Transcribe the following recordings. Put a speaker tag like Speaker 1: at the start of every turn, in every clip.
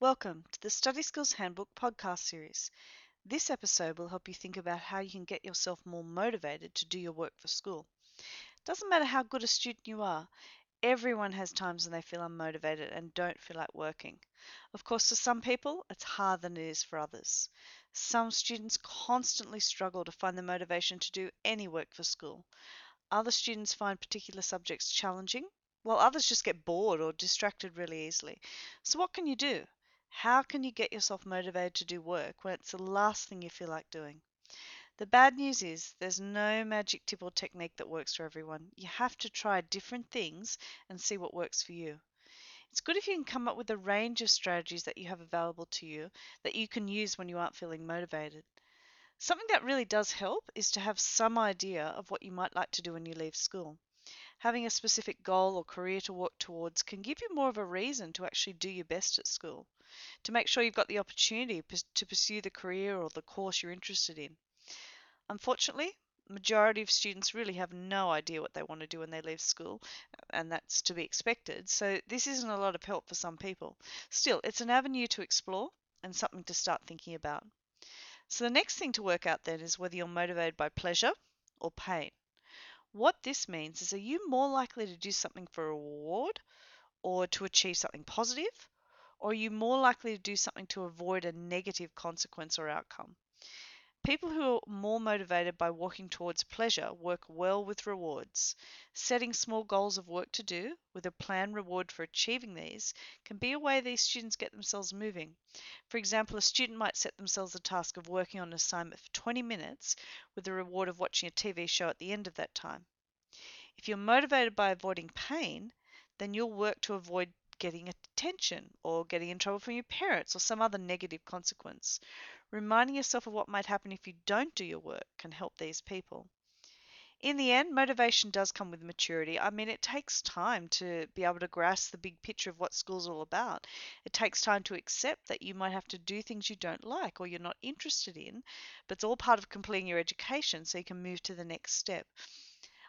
Speaker 1: Welcome to the Study Skills Handbook podcast series. This episode will help you think about how you can get yourself more motivated to do your work for school. Doesn't matter how good a student you are, everyone has times when they feel unmotivated and don't feel like working. Of course, for some people, it's harder than it is for others. Some students constantly struggle to find the motivation to do any work for school. Other students find particular subjects challenging, while others just get bored or distracted really easily. So, what can you do? How can you get yourself motivated to do work when it's the last thing you feel like doing? The bad news is there's no magic tip or technique that works for everyone. You have to try different things and see what works for you. It's good if you can come up with a range of strategies that you have available to you that you can use when you aren't feeling motivated. Something that really does help is to have some idea of what you might like to do when you leave school. Having a specific goal or career to work towards can give you more of a reason to actually do your best at school to make sure you've got the opportunity to pursue the career or the course you're interested in. Unfortunately, majority of students really have no idea what they want to do when they leave school, and that's to be expected. So this isn't a lot of help for some people. Still, it's an avenue to explore and something to start thinking about. So the next thing to work out then is whether you're motivated by pleasure or pain. What this means is are you more likely to do something for a reward or to achieve something positive or are you more likely to do something to avoid a negative consequence or outcome? People who are more motivated by walking towards pleasure work well with rewards. Setting small goals of work to do with a planned reward for achieving these can be a way these students get themselves moving. For example, a student might set themselves the task of working on an assignment for 20 minutes with the reward of watching a TV show at the end of that time. If you're motivated by avoiding pain, then you'll work to avoid getting attention or getting in trouble from your parents or some other negative consequence. Reminding yourself of what might happen if you don't do your work can help these people. In the end, motivation does come with maturity. I mean, it takes time to be able to grasp the big picture of what school's all about. It takes time to accept that you might have to do things you don't like or you're not interested in, but it's all part of completing your education so you can move to the next step.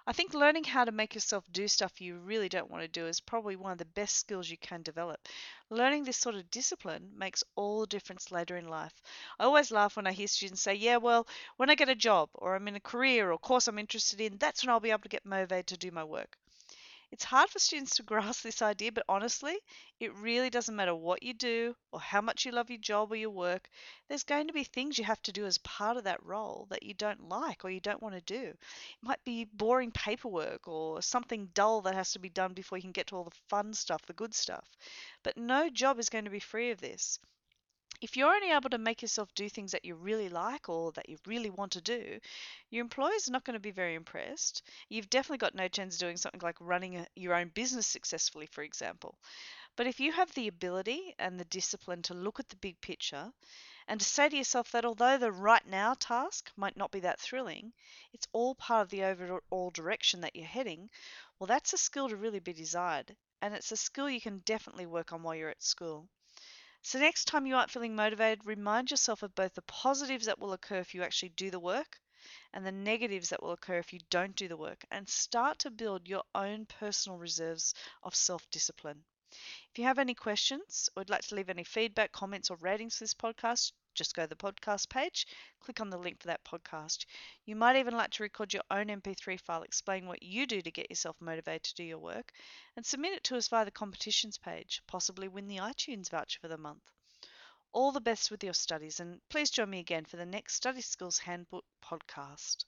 Speaker 1: I think learning how to make yourself do stuff you really don't want to do is probably one of the best skills you can develop. Learning this sort of discipline makes all the difference later in life. I always laugh when I hear students say, Yeah, well, when I get a job or I'm in a career or course I'm interested in, that's when I'll be able to get motivated to do my work. It's hard for students to grasp this idea, but honestly, it really doesn't matter what you do or how much you love your job or your work. There's going to be things you have to do as part of that role that you don't like or you don't want to do. It might be boring paperwork or something dull that has to be done before you can get to all the fun stuff, the good stuff. But no job is going to be free of this if you're only able to make yourself do things that you really like or that you really want to do, your employer's not going to be very impressed. You've definitely got no chance of doing something like running a, your own business successfully, for example. But if you have the ability and the discipline to look at the big picture and to say to yourself that although the right now task might not be that thrilling, it's all part of the overall direction that you're heading, well, that's a skill to really be desired. And it's a skill you can definitely work on while you're at school. So next time you aren't feeling motivated, remind yourself of both the positives that will occur if you actually do the work and the negatives that will occur if you don't do the work and start to build your own personal reserves of self-discipline. If you have any questions or would like to leave any feedback, comments or ratings for this podcast, just go to the podcast page, click on the link for that podcast. You might even like to record your own MP3 file explaining what you do to get yourself motivated to do your work and submit it to us via the competitions page, possibly win the iTunes voucher for the month. All the best with your studies and please join me again for the next Study Skills Handbook podcast.